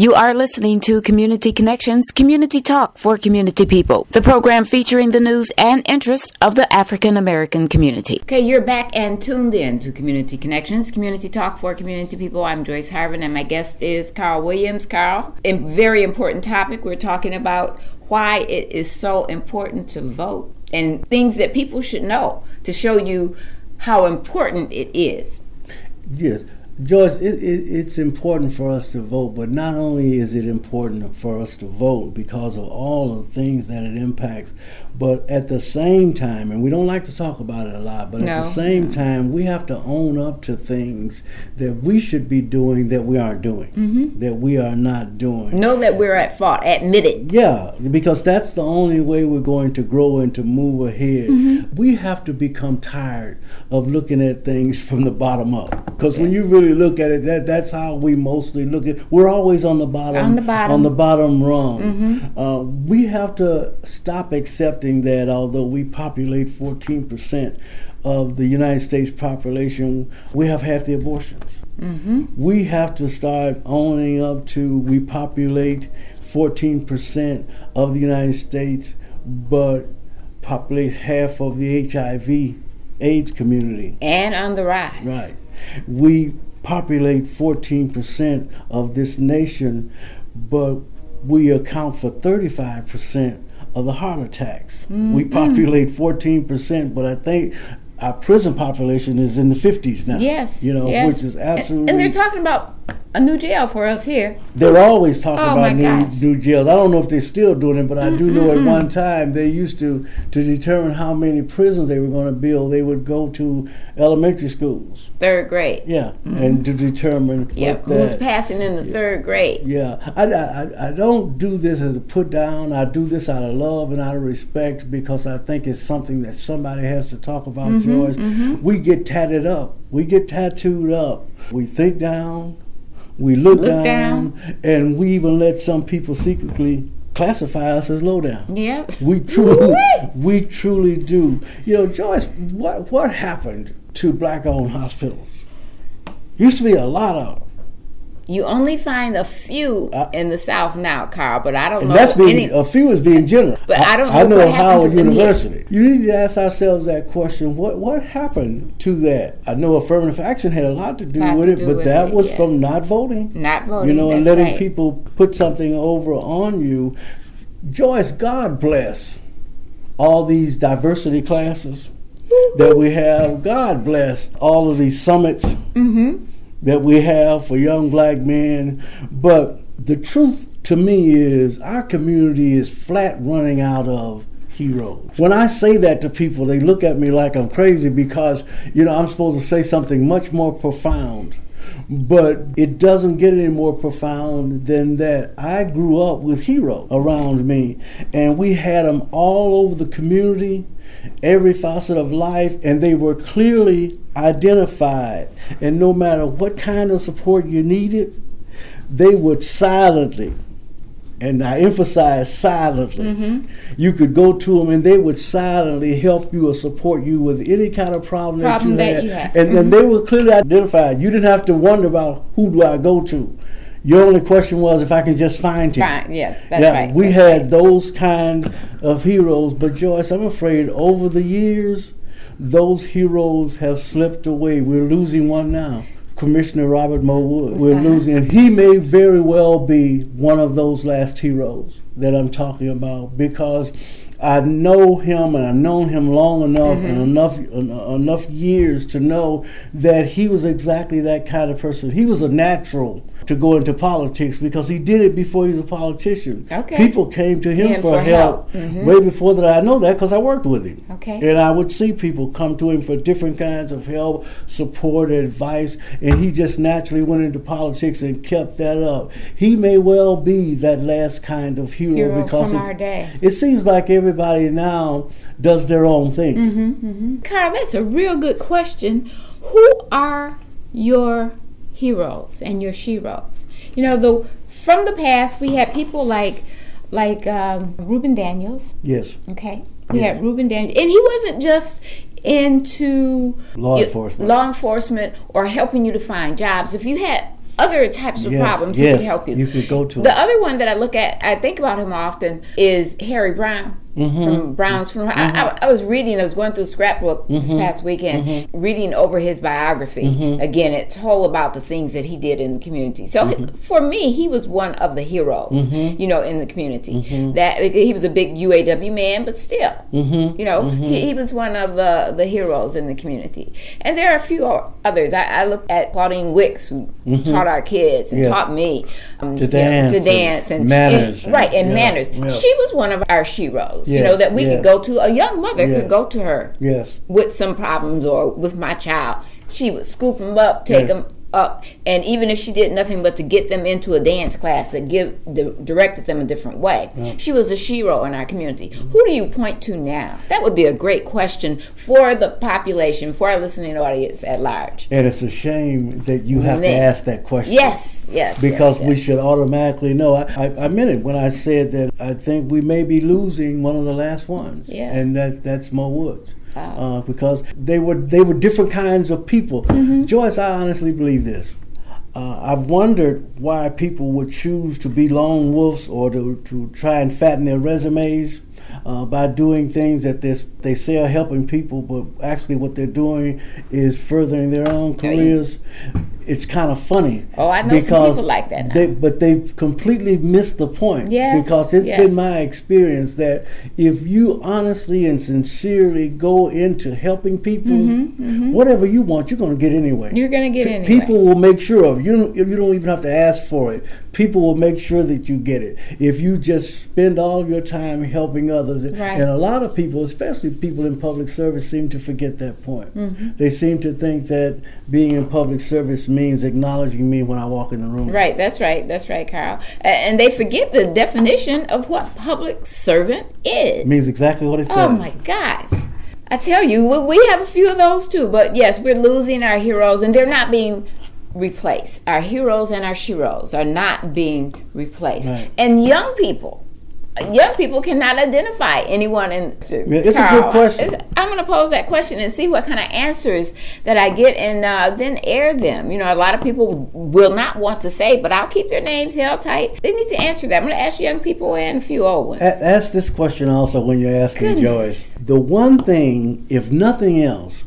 You are listening to Community Connections, Community Talk for Community People, the program featuring the news and interests of the African American community. Okay, you're back and tuned in to Community Connections, Community Talk for Community People. I'm Joyce Harvin, and my guest is Carl Williams. Carl, a very important topic. We're talking about why it is so important to vote and things that people should know to show you how important it is. Yes. Joyce, it, it, it's important for us to vote, but not only is it important for us to vote because of all the things that it impacts, but at the same time, and we don't like to talk about it a lot, but no. at the same time, we have to own up to things that we should be doing that we aren't doing, mm-hmm. that we are not doing. Know that we're at fault, admit it. Yeah, because that's the only way we're going to grow and to move ahead. Mm-hmm. We have to become tired of looking at things from the bottom up. Because when you really look at it, that that's how we mostly look at. We're always on the bottom, on the bottom, on the bottom rung. Mm-hmm. Uh, we have to stop accepting that although we populate 14% of the United States population, we have half the abortions. Mm-hmm. We have to start owning up to we populate 14% of the United States, but populate half of the HIV AIDS community. And on the rise. Right. We populate 14% of this nation, but we account for 35% of the heart attacks. Mm-hmm. We populate 14%, but I think our prison population is in the 50s now. Yes. You know, yes. which is absolutely. And, and, they're talking about a new jail for us here. They're always talking oh about new, new jails. I don't know if they're still doing it, but I do know at one time they used to, to determine how many prisons they were going to build, they would go to elementary schools. Third grade. Yeah, mm-hmm. and to determine. Yep, who's passing in the yeah. third grade. Yeah, I, I, I don't do this as a put down. I do this out of love and out of respect because I think it's something that somebody has to talk about, mm-hmm, George. Mm-hmm. We get tatted up. We get tattooed up. We think down we look, look down, down, and we even let some people secretly classify us as low down. Yeah. We truly we truly do. You know, Joyce, what what happened to black owned hospitals? Used to be a lot of you only find a few uh, in the South now, Carl, but I don't know. That's being any, a few is being general. But I, I don't. Know I know Howard University. You need to ask ourselves that question: What what happened to that? I know affirmative action had a lot to do with it, but with that it, was yes. from not voting. Not voting. You know, and letting right. people put something over on you. Joyce, God bless all these diversity classes that we have. God bless all of these summits. Mm-hmm that we have for young black men. But the truth to me is our community is flat running out of heroes. When I say that to people, they look at me like I'm crazy because, you know, I'm supposed to say something much more profound. But it doesn't get any more profound than that. I grew up with heroes around me, and we had them all over the community every facet of life, and they were clearly identified. And no matter what kind of support you needed, they would silently, and I emphasize silently, mm-hmm. you could go to them and they would silently help you or support you with any kind of problem, problem that you had. had. And, mm-hmm. and they were clearly identified. You didn't have to wonder about who do I go to. Your only question was if I can just find you. Fine, yes, that's yeah, right. We that's had right. those kind of heroes, but Joyce, I'm afraid over the years, those heroes have slipped away. We're losing one now. Commissioner Robert Mo Woods. We're losing, and he may very well be one of those last heroes that I'm talking about because I know him and I've known him long enough mm-hmm. and enough enough years to know that he was exactly that kind of person. He was a natural to go into politics because he did it before he was a politician. Okay. People came to him, him for, for, help, help. Mm-hmm. way before that. I know that because I worked with him. Okay. And I would see people come to him for different kinds of help, support, advice, and he just naturally went into politics and kept that up. He may well be that last kind of hero, hero because it seems like everybody now does their own thing. Mm-hmm, mm-hmm. Carl, that's a real good question. Who are your heroes and your sheroes. You know, the from the past we had people like like um, Ruben Daniels. Yes. Okay. We had Ruben Daniels, and he wasn't just into law enforcement, law enforcement, or helping you to find jobs. If you had other types of Yes, problems he could help you. you could go to The him. other one that I look at, I think about him often, is Harry Brown. Mm-hmm. From Brown's Funeral. I, I, I was reading, I was going through scrapbook Mm-hmm. this past weekend, reading over his biography. Again, it's told about the things that he did in the community. So Mm-hmm. for me, he was one of the heroes, you know, in the community. That he was a big UAW man, but still, Mm-hmm. you know, he, he was one of the, the heroes in the community. And there are a few others. I, I look at Claudine Wicks, who taught our kids and Mm-hmm. Yes. taught me um, To you know, dance to and dance and manners and- right, and- and yeah, manners. yeah. She was one of our sheroes. You Yes, know that we yes. could go to. A young mother Yes. could go to her Yes. with some problems or with my child. She would scoop them up, take them up, and even if she did nothing but to get them into a dance class that give di- directed them a different way, she was a shero in our community. Who do you point to now? That would be a great question for the population, for our listening audience at large. And it's a shame that you have to ask that question. Yes, yes, Because yes, we should automatically know. I, I, I meant it when I said that I think we may be losing one of the last ones. Yeah. And that that's Mo Woods. Wow. Uh, because they were they were different kinds of people. Mm-hmm. Joyce, I honestly believe this. Uh, I've wondered why people would choose to be lone wolves or to, to try and fatten their resumes uh, by doing things that they say are helping people, but actually what they're doing is furthering their own careers. It's kind of funny. Oh, I know some people like that now. They, but they've completely missed the point. Yes, Because it's yes. been my experience that if you honestly and sincerely go into helping people, whatever you want, you're going to get anyway. Mm-hmm, You're gonna get P- anyway. People will make sure of you. Don't, you don't even have to ask for it. People will make sure that you get it. If you just spend all of your time helping others, Right. and a lot of people, especially people in public service, seem to forget that point. Mm-hmm. They seem to think that being in public service means acknowledging me when I walk in the room. Right, that's right, that's right, Carl. And they forget the definition of what public servant is. means exactly what it oh, says. oh my gosh. I tell you, we- we have a few of those too, but yes, we're losing our heroes and they're not being replaced. Our heroes and our sheroes are not being replaced. Right. And young people, young people cannot identify anyone in. It's a good question. it's- I'm going to pose that question and see what kind of answers that I get and uh, then air them. You know, a lot of people will not want to say, but I'll keep their names held tight. They need to answer that. I'm going to ask young people and a few old ones. A- ask this question also when you're asking Goodness. Joyce. The one thing, if nothing else,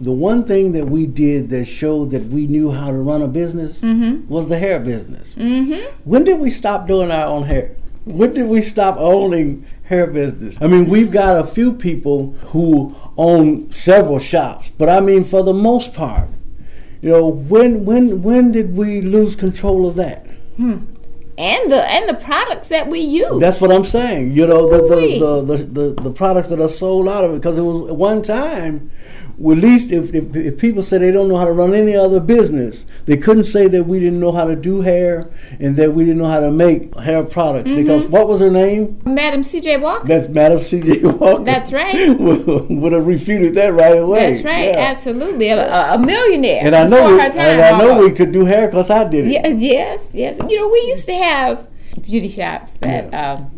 the one thing that we did that showed that we knew how to run a business Mm-hmm. was the hair business. Mm-hmm. When did we stop doing our own hair? When did we stop owning hair business? I mean, we've got a few people who own several shops, but I mean, for the most part, you know, when when when did we lose control of that? Hmm. And the and the products that we use. That's what I'm saying. You know, the the, the, the, the, the products that are sold out of it because it was one time. Well, at least if, if, if people say they don't know how to run any other business, they couldn't say that we didn't know how to do hair and that we didn't know how to make hair products. Mm-hmm. Because what was her name? Madam C.J. Walker. That's Madam C.J. Walker. That's right. Would have refuted that right away. That's right. Yeah. Absolutely, a, a- millionaire. And I know, we, and I know we could do hair because I did it. Yeah, yes, yes. You know, we used to have beauty shops that um,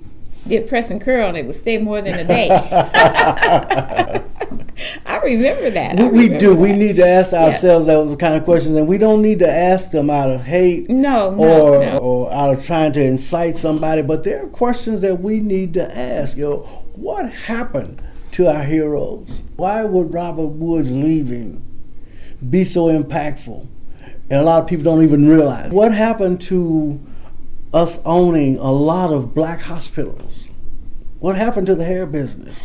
did press and curl, and it would stay more than a day. I remember that. We, remember do. We need to ask ourselves those kind of questions, and we don't need to ask them out of hate No, no, or no. or out of trying to incite somebody. But there are questions that we need to ask. You know, what happened to our heroes? Why would Robert Woods leaving be so impactful? And a lot of people don't even realize what happened to us owning a lot of black hospitals. What happened to the hair business?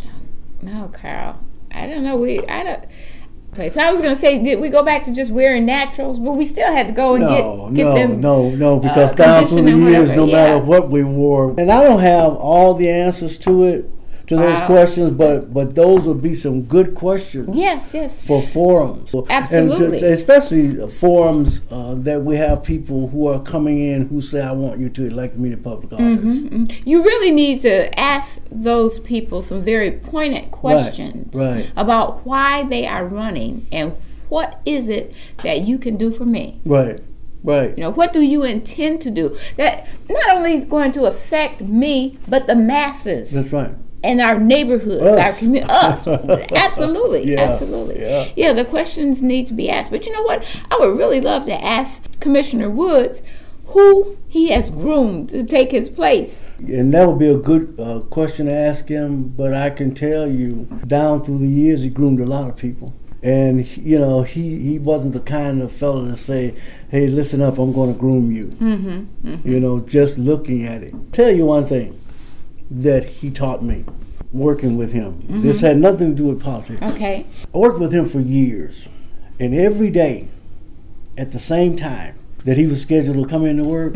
No, Carl. I don't know. We I don't. Okay, so I was going to say, did we go back to just wearing naturals? But we still had to go and No, get get no, them. no, no, because uh, down through the years, no yeah. matter what we wore, and I don't have all the answers to it, to those Wow. questions, but but those would be some good questions Yes, yes. for forums, and to- Absolutely. especially forums uh, that we have people who are coming in who say, "I want you to elect me to public office." Mm-hmm. You really need to ask those people some very pointed questions right. about why they are running and what is it that you can do for me. Right, right. You know, what do you intend to do that not only is going to affect me but the masses? That's right. And our neighborhoods, Us. our community, us. absolutely, Yeah, absolutely. yeah. the questions need to be asked. But you know what? I would really love to ask Commissioner Woods who he has groomed to take his place. And that would be a good uh, question to ask him. But I can tell you, down through the years, he groomed a lot of people. And you know, he, he wasn't the kind of fellow to say, "Hey, listen up, I'm going to groom you." Mm-hmm. You know, just looking at it. Tell you one thing that he taught me working with him. This had nothing to do with politics. Okay. I worked with him for years, and every day, at the same time that he was scheduled to come into work,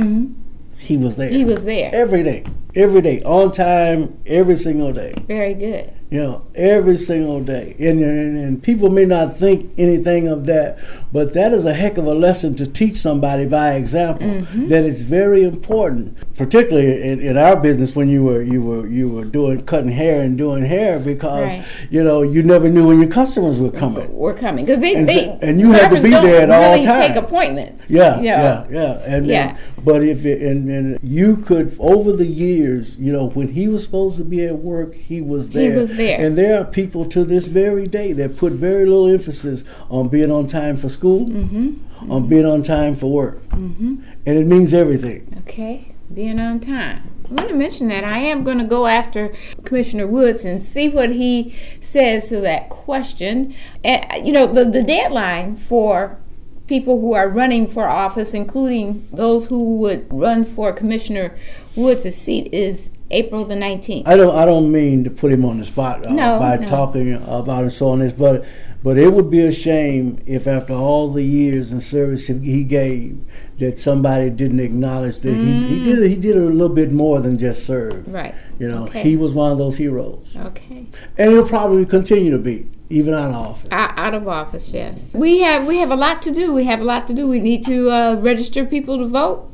he was there. Mm-hmm. He was there. every day, every day, on time, every single day. Very good. You know, every single day. And, and, and people may not think anything of that, but that is a heck of a lesson to teach somebody by example. Mm-hmm. That it's very important, particularly in, in our business when you were you were you were doing cutting hair and doing hair because Right. you know you never knew when your customers were coming. We're coming because they, And they and you had to be there at all really times. Take appointments. Yeah, you know. yeah, yeah, and Yeah. then- but if it, and, and you could over the years, you know, when he was supposed to be at work, he was there. He was there. and there are people to this very day that put very little emphasis on being on time for school, Mm-hmm. on being on time for work, mm-hmm. and it means everything. Okay, being on time. I want to mention that I am going to go after Commissioner Woods and see what he says to that question. And, you know, the, the deadline for people who are running for office, including those who would run for Commissioner Woods' seat, is April the 19th. I don't, I don't mean to put him on the spot uh, No, by no. talking about and so on this, but but it would be a shame if after all the years and service he gave, that somebody didn't acknowledge that he, he did he did a little bit more than just serve. Right. You know, Okay. he was one of those heroes, Okay. and he'll probably continue to be even out of office. Out of office, yes. We have we have a lot to do. We have a lot to do. We need to uh, register people to vote.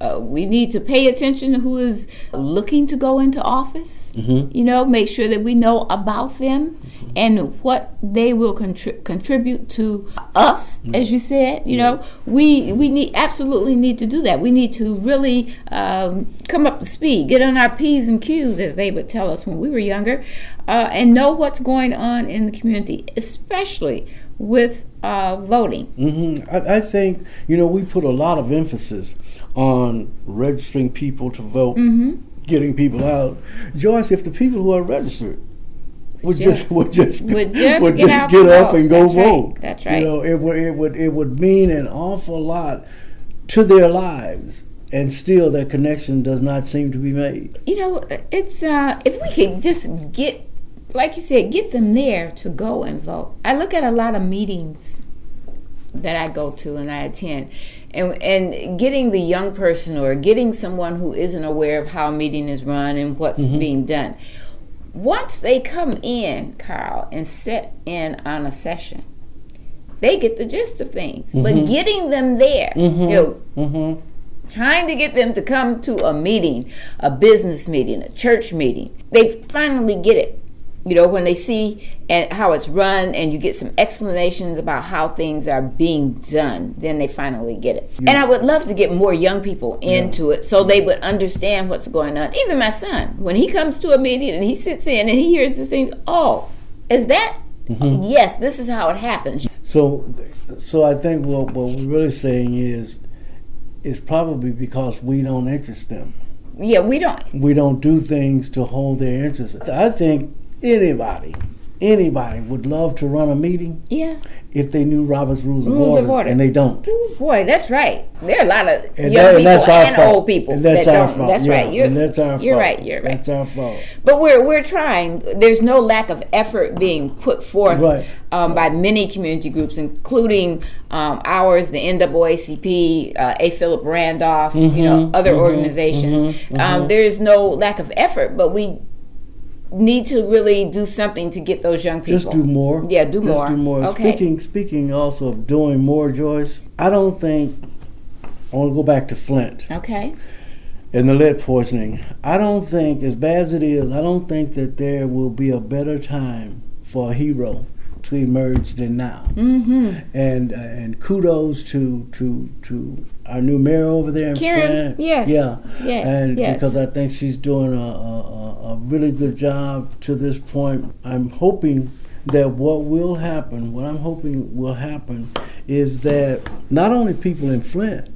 Uh, we need to pay attention to who is looking to go into office. Mhm. You know, make sure that we know about them and what they will contri- contribute to us. As you said, you know, we we need absolutely need to do that. We need to really um, come up to speed, get on our p's and q's, as they would tell us when we were younger, uh, and know what's going on in the community, especially with uh, voting. hmm I, I think you know we put a lot of emphasis on registering people to vote, Mm-hmm. getting people out. Joyce, if the people who are registered would Just- just, would just would just get out get up vote. and go That's right. vote, That's right. You know, it would it would it would mean an awful lot to their lives, and still that connection does not seem to be made. You know, it's uh, if we could just get, like you said, get them there to go and vote. I look at a lot of meetings that I go to and I attend, and and getting the young person or getting someone who isn't aware of how a meeting is run and what's mm-hmm. being done. Once they come in, Carl, and sit in on a session, they get the gist of things. But mm-hmm. getting them there, you mm-hmm. know, hmm trying to get them to come to a meeting, a business meeting, a church meeting. They finally get it. You know, when they see and how it's run and you get some explanations about how things are being done, then they finally get it. And I would love to get more young people into it so they would understand what's going on. Even my son, when he comes to a meeting and he sits in and he hears this thing, oh, is that? Mm-hmm. Yes, this is how it happens. So, so I think what what we're really saying is, it's probably because we don't interest them. Yeah, we don't. we don't do things to hold their interest. I think anybody, anybody would love to run a meeting Yeah. if they knew Robert's Rules, Rules of, of Order, and they don't. Boy, that's right. There are a lot of And, young that- people and old people And that's that our don't. fault. That's yeah, right. You're, and that's our you're fault. right. You're right. That's our fault. But we're we're trying. There's no lack of effort being put forth Right. um, by many community groups, including um, ours, the NAACP, uh, A. Philip Randolph, you know, Mm-hmm, other organizations. Um, there is no lack of effort, but we need to really do something to get those young people. Just do more. Yeah, do more. Just more. do more. Okay. Speaking speaking also of doing more, Joyce. I don't think. I want to go back to Flint Okay. and the lead poisoning. I don't think, as bad as it is, I don't think that there will be a better time for a hero to emerge than now. Mm-hmm. And uh, and kudos to to to our new mayor over there in Karen, France. yes, Yeah. And yes. because I think she's doing a, a, a really good job to this point. I'm hoping that what will happen, what I'm hoping will happen, is that not only people in Flint,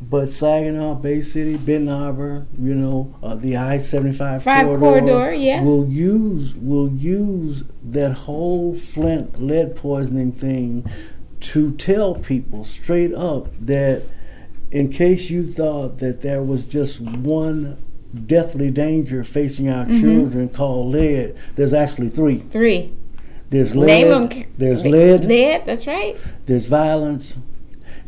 but Saginaw, Bay City, Benton Harbor, you know, uh, the I-75 Five corridor, corridor, yeah. will use will use that whole Flint lead poisoning thing to tell people straight up that in case you thought that there was just one deathly danger facing our Mm-hmm. children called lead, there's actually three. Three. There's Name lead, them. there's lead, Lead, that's right. there's violence,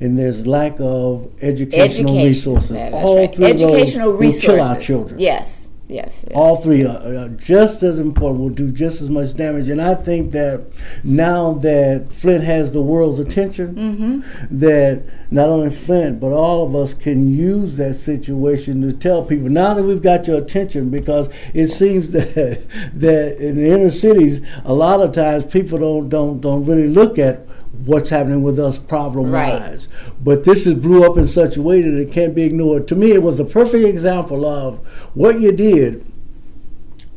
and there's lack of educational Education. resources. Yeah, that's All right. three Educational of those resources. will kill our children. Yes, yes. yes All three yes. are, are just as important, will do just as much damage. And I think that now that Flint has the world's attention, Mm-hmm. that not only Flint, but all of us can use that situation to tell people now that we've got your attention because it seems that that in the inner cities, a lot of times people don't don't don't really look at what's happening with us problem wise. But this is blew up in such a way that it can't be ignored. To me, it was a perfect example of what you did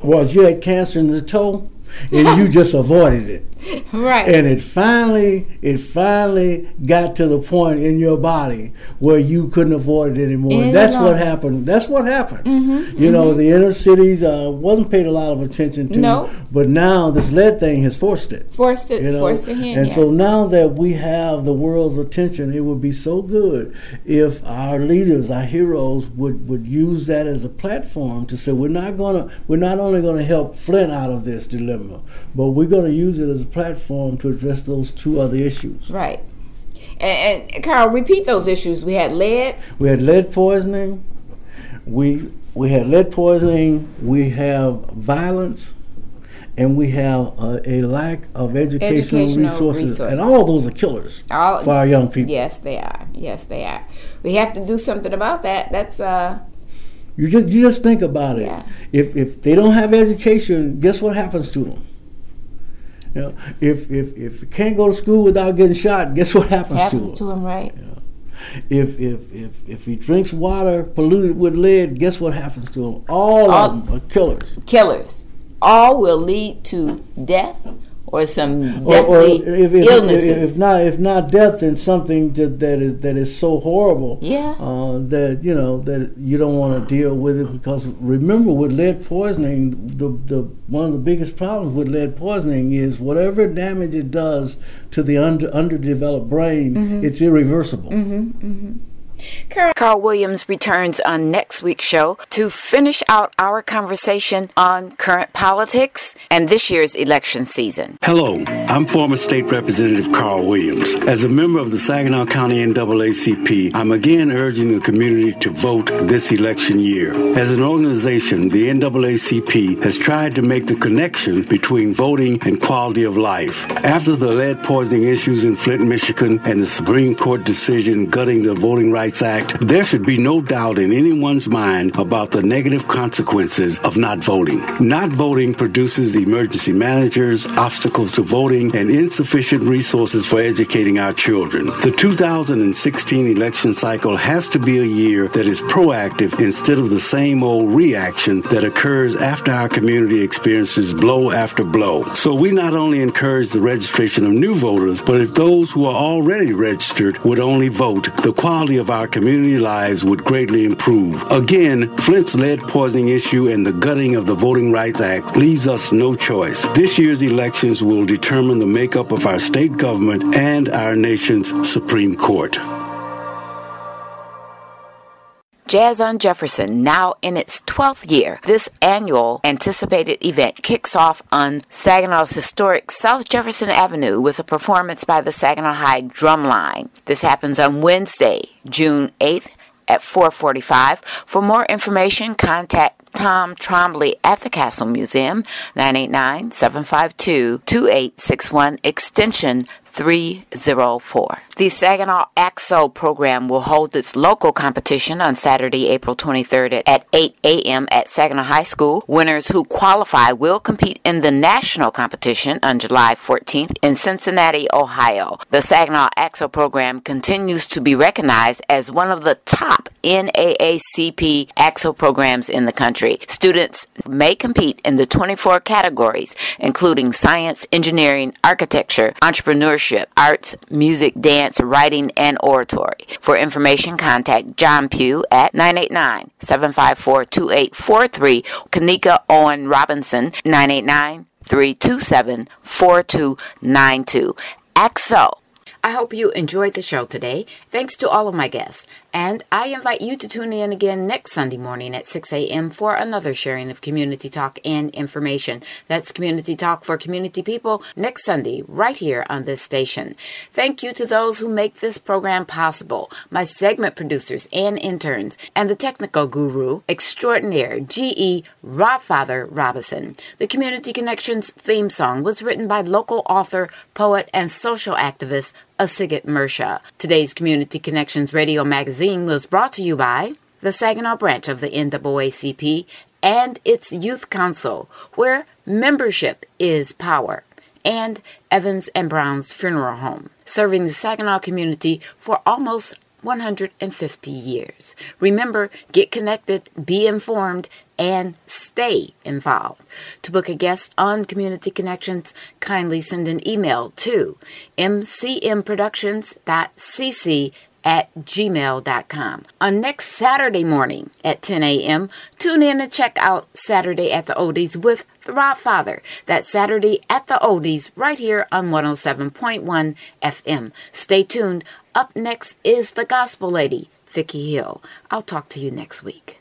was you had cancer in the toe and you just avoided it Right. and it finally it finally got to the point in your body where you couldn't avoid it anymore Any and that's what happened that's what happened Mm-hmm, you know the inner cities uh, wasn't paid a lot of attention to No. but now this lead thing has forced it forced it, you know forced it in. and yeah. so now that we have the world's attention it would be so good if our leaders our heroes would would use that as a platform to say we're not to we're not only going to help flint out of this dilemma but we're going to use it as a platform to address those two other issues right. And, and Carl, repeat those issues. We had lead. we had lead poisoning we we had lead poisoning we have violence and we have a, a lack of educational, Educational resources, resources. and all those are killers All, for our young people. Yes, they are. Yes, they are. We have to do something about that. That's uh. You just you just think about it. Yeah. If if they don't have education, guess what happens to them? You know, if if if you can't go to school without getting shot, guess what happens, happens to to him, right? If if if if he drinks water polluted with lead, guess what happens to him? All, All- of them are killers. Killers. All will lead to death or some Or, or if, if, illnesses. If, if not if not death, then something that, that is that is so horrible. Yeah. Uh, that you know that you don't want to deal with it because remember with lead poisoning, the the one of the biggest problems with lead poisoning is whatever damage it does to the under, underdeveloped brain, Mm-hmm. it's irreversible. Carl, Carl Williams returns on next week's show to finish out our conversation on current politics and this year's election season. Hello, I'm former State Representative Carl Williams. As a member of the Saginaw County NAACP, I'm again urging the community to vote this election year. As an organization, the NAACP has tried to make the connection between voting and quality of life. After the lead poisoning issues in Flint, Michigan, and the Supreme Court decision gutting the Voting Rights Act, there should be no doubt in anyone's mind about the negative consequences of not voting. Not voting produces emergency managers, obstacles to voting, and insufficient resources for educating our children. The 2016 election cycle has to be a year that is proactive instead of the same old reaction that occurs after our community experiences blow after blow. So we not only encourage the registration of new voters, but if those who are already registered would only vote, the quality of our community lives would greatly improve. Again, Flint's lead poisoning issue and the gutting of the Voting Rights Act leaves us no choice. This year's elections will determine the makeup of our state government and our nation's Supreme Court. Jazz on Jefferson, now in its 12th year, this annual anticipated event kicks off on Saginaw's historic South Jefferson Avenue with a performance by the Saginaw High Drumline. This happens on Wednesday, June 8th at 4:45. For more information, contact Tom Trombley at the Castle Museum, 989-752-2861, extension 304. The Saginaw ACT-SO program will hold its local competition on Saturday, April 23rd at 8 a.m. at Saginaw High School. Winners who qualify will compete in the national competition on July 14th in Cincinnati, Ohio. The Saginaw ACT-SO program continues to be recognized as one of the top NAACP ACT-SO programs in the country. Students may compete in the 24 categories, including science, engineering, architecture, entrepreneurship, arts, music, dance, writing, and oratory. For information, contact John Pugh at 989 754 2843, Kanika Owen Robinson, 989 327 4292. ACT-SO. I hope you enjoyed the show today. Thanks to all of my guests. And I invite you to tune in again next Sunday morning at 6 a.m. for another sharing of community talk and information. That's Community Talk for Community People next Sunday, right here on this station. Thank you to those who make this program possible, my segment producers and interns, and the technical guru extraordinaire, G.E. Rodfather Robinson. The Community Connections theme song was written by local author, poet, and social activist Asigit Mersha. Today's Community Connections radio magazine was brought to you by the Saginaw branch of the NAACP and its Youth Council, where membership is power, and Evans and Brown's Funeral Home, serving the Saginaw community for almost 150 years. Remember, get connected, be informed, and stay involved. To book a guest on Community Connections, kindly send an email to mcmproductions.cc at gmail.com. On next Saturday morning at 10 a.m., tune in and check out Saturday at the Oldies with the Rob Father. That's Saturday at the Oldies right here on 107.1 FM. Stay tuned. Up next is the Gospel Lady, Vicky Hill. I'll talk to you next week.